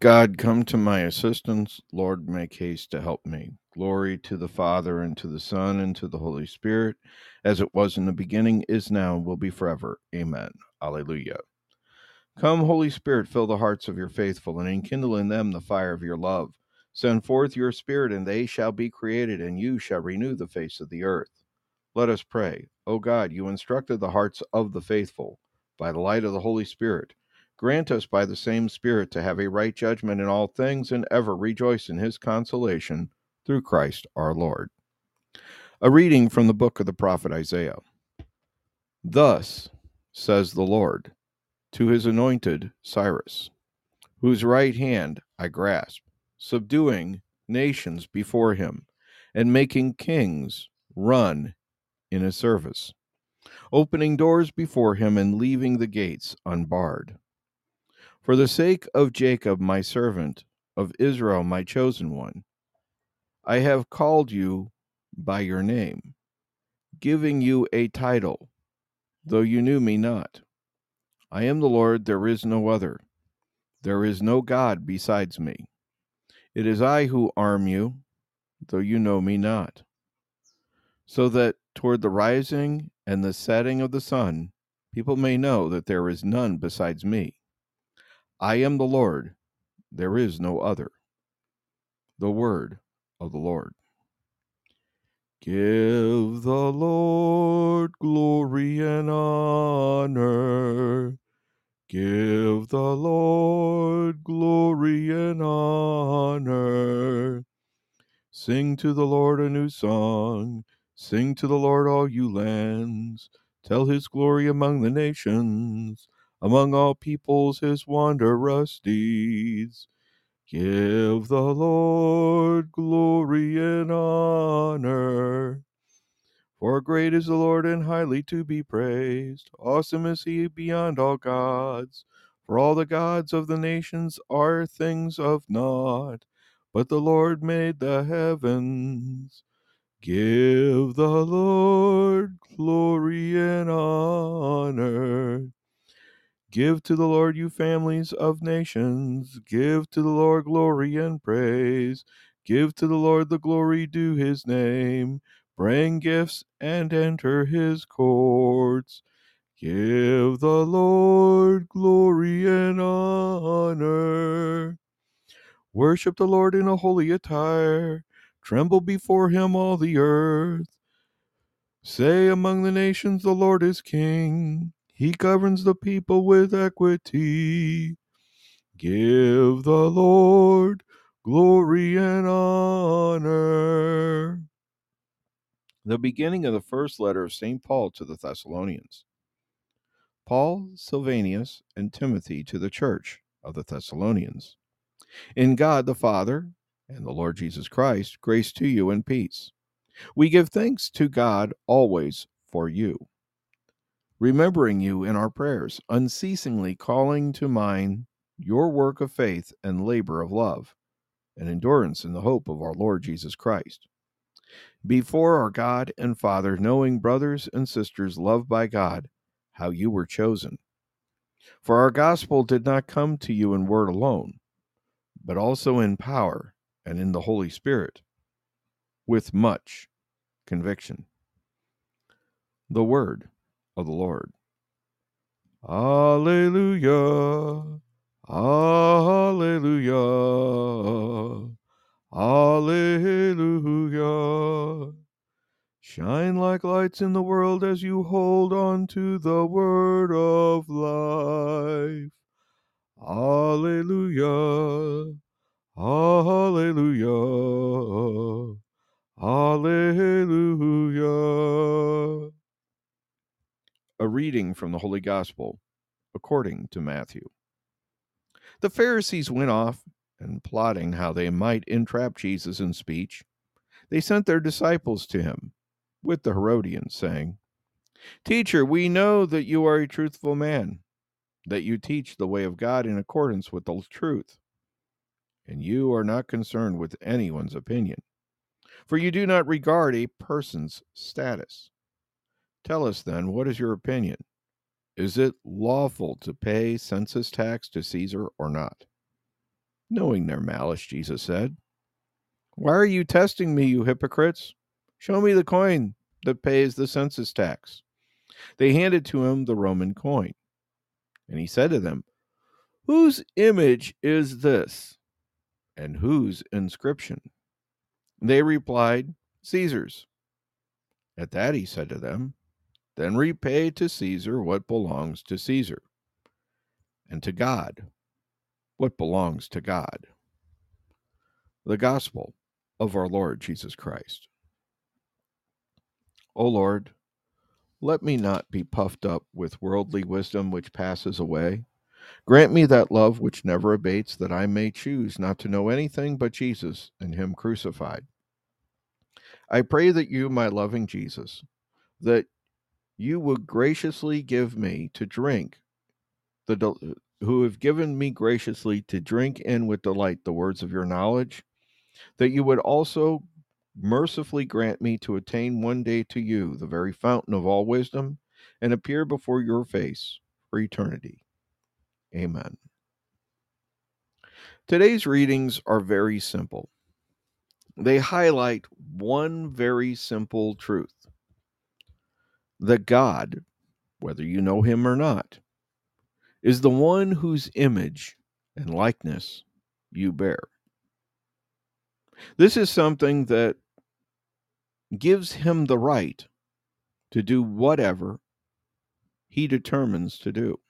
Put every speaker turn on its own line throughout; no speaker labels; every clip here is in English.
God, come to my assistance. Lord, make haste to help me. Glory to the Father, and to the Son, and to the Holy Spirit, as it was in the beginning, is now, and will be forever. Amen. Alleluia. Come, Holy Spirit, fill the hearts of your faithful, and enkindle in them the fire of your love. Send forth your Spirit, and they shall be created, and you shall renew the face of the earth. Let us pray. O God, you instructed the hearts of the faithful by the light of the Holy Spirit. Grant us by the same Spirit to have a right judgment in all things and ever rejoice in his consolation through Christ our Lord. A reading from the book of the prophet Isaiah. Thus says the Lord to his anointed Cyrus, whose right hand I grasp, subduing nations before him, and making kings run in his service, opening doors before him and leaving the gates unbarred. For the sake of Jacob, my servant, of Israel, my chosen one, I have called you by your name, giving you a title, though you knew me not. I am the Lord, there is no other. There is no God besides me. It is I who arm you, though you know me not. So that toward the rising and the setting of the sun, people may know that there is none besides me. I am the Lord, there is no other. The word of the Lord. Give the Lord glory and honor. Give the Lord glory and honor. Sing to the Lord a new song. Sing to the Lord, all you lands. Tell his glory among the nations, among all peoples his wondrous deeds. Give the Lord glory and honor. For great is the Lord and highly to be praised. Awesome is he beyond all gods. For all the gods of the nations are things of naught, but the Lord made the heavens. Give the Lord glory and honor. Give to the Lord, you families of nations. Give to the Lord glory and praise. Give to the Lord the glory due his name. Bring gifts and enter his courts. Give the Lord glory and honor. Worship the Lord in a holy attire. Tremble before him, all the earth. Say among the nations, the Lord is king. He governs the people with equity. Give the Lord glory and honor. The beginning of the first letter of St. Paul to the Thessalonians. Paul, Silvanus, and Timothy to the church of the Thessalonians. In God the Father and the Lord Jesus Christ, grace to you and peace. We give thanks to God always for you remembering you in our prayers, unceasingly calling to mind your work of faith and labor of love, and endurance in the hope of our Lord Jesus Christ. Before our God and Father, knowing brothers and sisters loved by God, how you were chosen. For our gospel did not come to you in word alone, but also in power and in the Holy Spirit, with much conviction. The word of the Lord. Alleluia. Alleluia. Alleluia. Shine like lights in the world as you hold on to the word of life. Alleluia. Alleluia. Alleluia. A reading from the Holy Gospel according to Matthew. The Pharisees went off and plotting how they might entrap Jesus in speech, they sent their disciples to him with the Herodians, saying, Teacher, we know that you are a truthful man, that you teach the way of God in accordance with the truth, and you are not concerned with anyone's opinion, for you do not regard a person's status. Tell us then, what is your opinion? Is it lawful to pay census tax to Caesar or not? Knowing their malice, Jesus said, Why are you testing me, you hypocrites? Show me the coin that pays the census tax. They handed to him the Roman coin. And he said to them, Whose image is this? And whose inscription? They replied, Caesar's. At that he said to them, Then repay to Caesar what belongs to Caesar, and to God what belongs to God. The Gospel of our Lord Jesus Christ. O Lord, let me not be puffed up with worldly wisdom which passes away. Grant me that love which never abates, that I may choose not to know anything but Jesus and Him crucified. I pray that you, my loving Jesus, that you would graciously give me to drink the del- uh, who have given me graciously to drink in with delight the words of your knowledge, that you would also mercifully grant me to attain one day to you, the very fountain of all wisdom, and appear before your face for eternity. Amen. Today's readings are very simple. They highlight one very simple truth that God, whether you know him or not, is the one whose image and likeness you bear. This is something that gives him the right to do whatever he determines to do.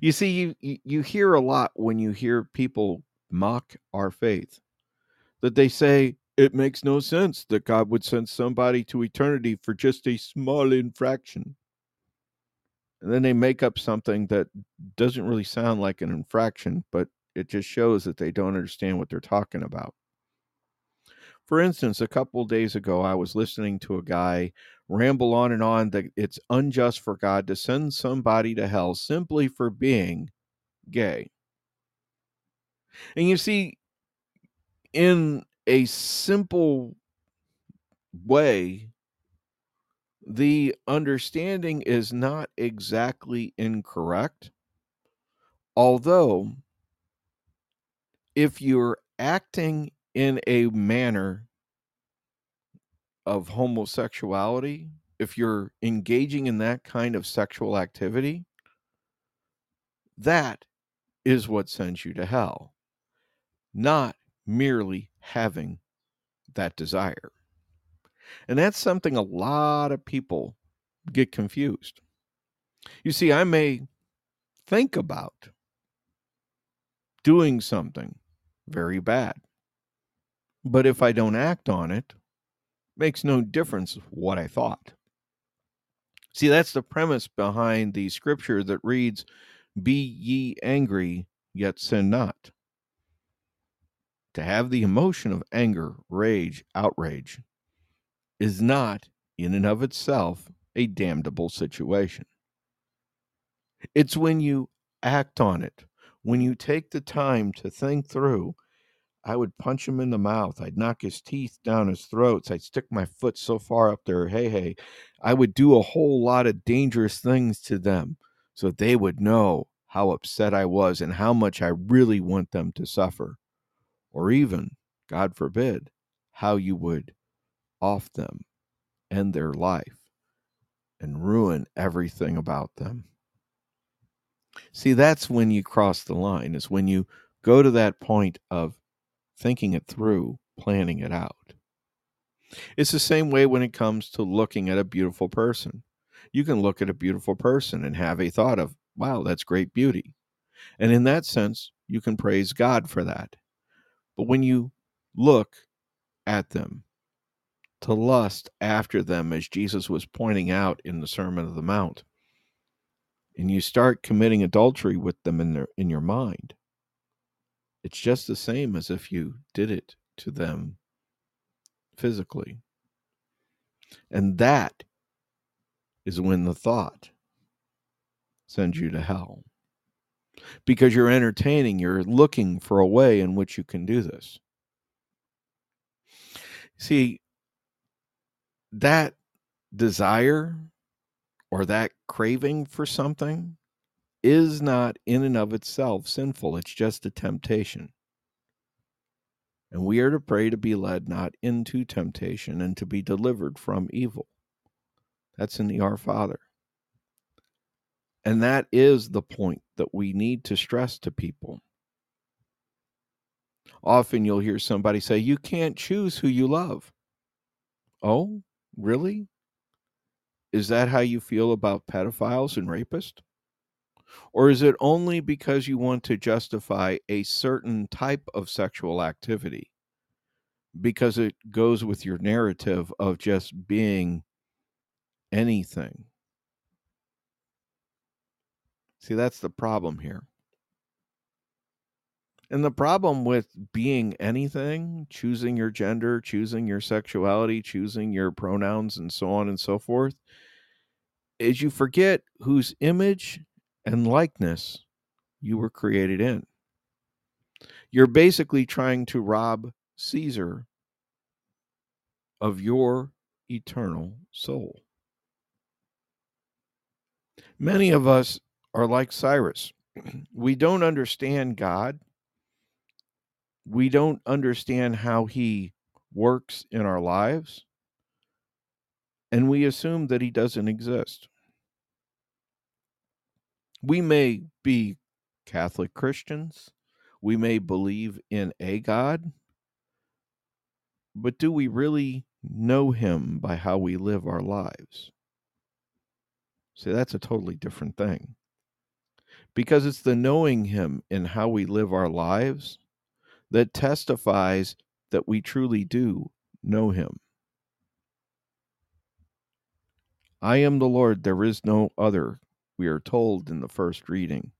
You see, you, you hear a lot when you hear people mock our faith that they say it makes no sense that God would send somebody to eternity for just a small infraction. And then they make up something that doesn't really sound like an infraction, but it just shows that they don't understand what they're talking about. For instance, a couple days ago, I was listening to a guy ramble on and on that it's unjust for God to send somebody to hell simply for being gay. And you see, in a simple way, the understanding is not exactly incorrect. Although, if you're acting in a manner of homosexuality, if you're engaging in that kind of sexual activity, that is what sends you to hell, not merely having that desire. And that's something a lot of people get confused. You see, I may think about doing something very bad, but if I don't act on it, makes no difference what I thought. See, that's the premise behind the scripture that reads, Be ye angry, yet sin not. To have the emotion of anger, rage, outrage is not, in and of itself, a damnable situation. It's when you act on it, when you take the time to think through I would punch him in the mouth. I'd knock his teeth down his throats. I'd stick my foot so far up there. Hey, hey. I would do a whole lot of dangerous things to them so they would know how upset I was and how much I really want them to suffer. Or even, God forbid, how you would off them, end their life, and ruin everything about them. See, that's when you cross the line, is when you go to that point of thinking it through, planning it out. It's the same way when it comes to looking at a beautiful person. You can look at a beautiful person and have a thought of, wow, that's great beauty. And in that sense, you can praise God for that. But when you look at them, to lust after them, as Jesus was pointing out in the Sermon of the Mount, and you start committing adultery with them in, their, in your mind, it's just the same as if you did it to them physically. And that is when the thought sends you to hell. Because you're entertaining, you're looking for a way in which you can do this. See, that desire or that craving for something is not in and of itself sinful, it's just a temptation. And we are to pray to be led not into temptation and to be delivered from evil. That's in the Our Father. And that is the point that we need to stress to people. Often you'll hear somebody say, You can't choose who you love. Oh, really? Is that how you feel about pedophiles and rapists? Or is it only because you want to justify a certain type of sexual activity? Because it goes with your narrative of just being anything. See, that's the problem here. And the problem with being anything, choosing your gender, choosing your sexuality, choosing your pronouns, and so on and so forth, is you forget whose image and likeness you were created in. You're basically trying to rob Caesar of your eternal soul. Many of us are like Cyrus. We don't understand God we don't understand how he works in our lives, and we assume that he doesn't exist. We may be Catholic Christians, we may believe in a God, but do we really know him by how we live our lives? See, that's a totally different thing. Because it's the knowing him in how we live our lives that testifies that we truly do know him. I am the Lord, there is no other, we are told in the first reading.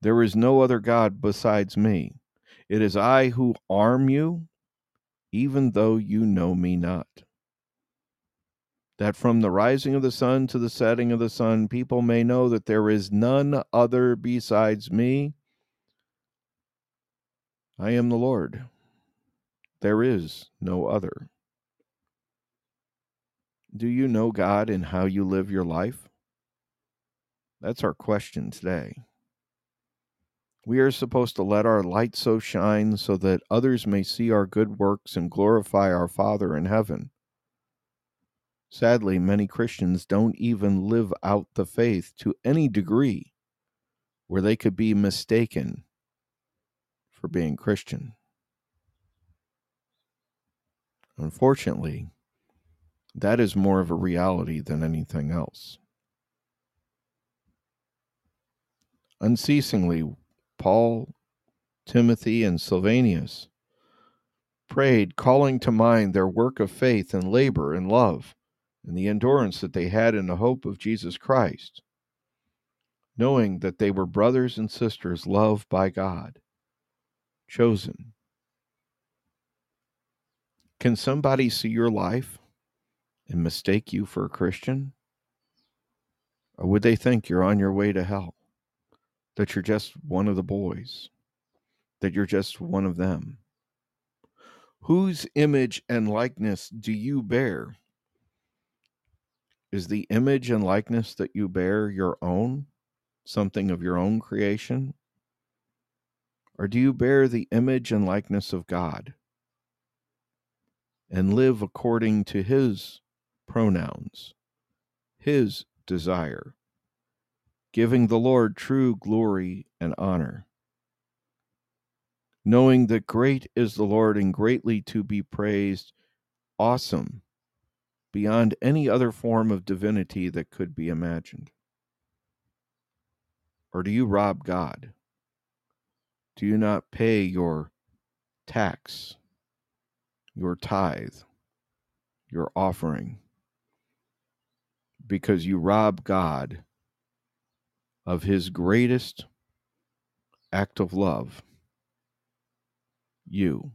There is no other God besides me. It is I who arm you, even though you know me not. That from the rising of the sun to the setting of the sun, people may know that there is none other besides me, I am the Lord. There is no other. Do you know God in how you live your life? That's our question today. We are supposed to let our light so shine so that others may see our good works and glorify our Father in heaven. Sadly, many Christians don't even live out the faith to any degree where they could be mistaken for being Christian. Unfortunately, that is more of a reality than anything else. Unceasingly, Paul, Timothy, and Silvanus prayed, calling to mind their work of faith and labor and love, and the endurance that they had in the hope of Jesus Christ, knowing that they were brothers and sisters loved by God chosen. Can somebody see your life and mistake you for a Christian? Or would they think you're on your way to hell? That you're just one of the boys? That you're just one of them? Whose image and likeness do you bear? Is the image and likeness that you bear your own? Something of your own creation? Or do you bear the image and likeness of God and live according to His pronouns, His desire, giving the Lord true glory and honor? Knowing that great is the Lord and greatly to be praised, awesome, beyond any other form of divinity that could be imagined? Or do you rob God? Do you not pay your tax, your tithe, your offering? Because you rob God of his greatest act of love, you.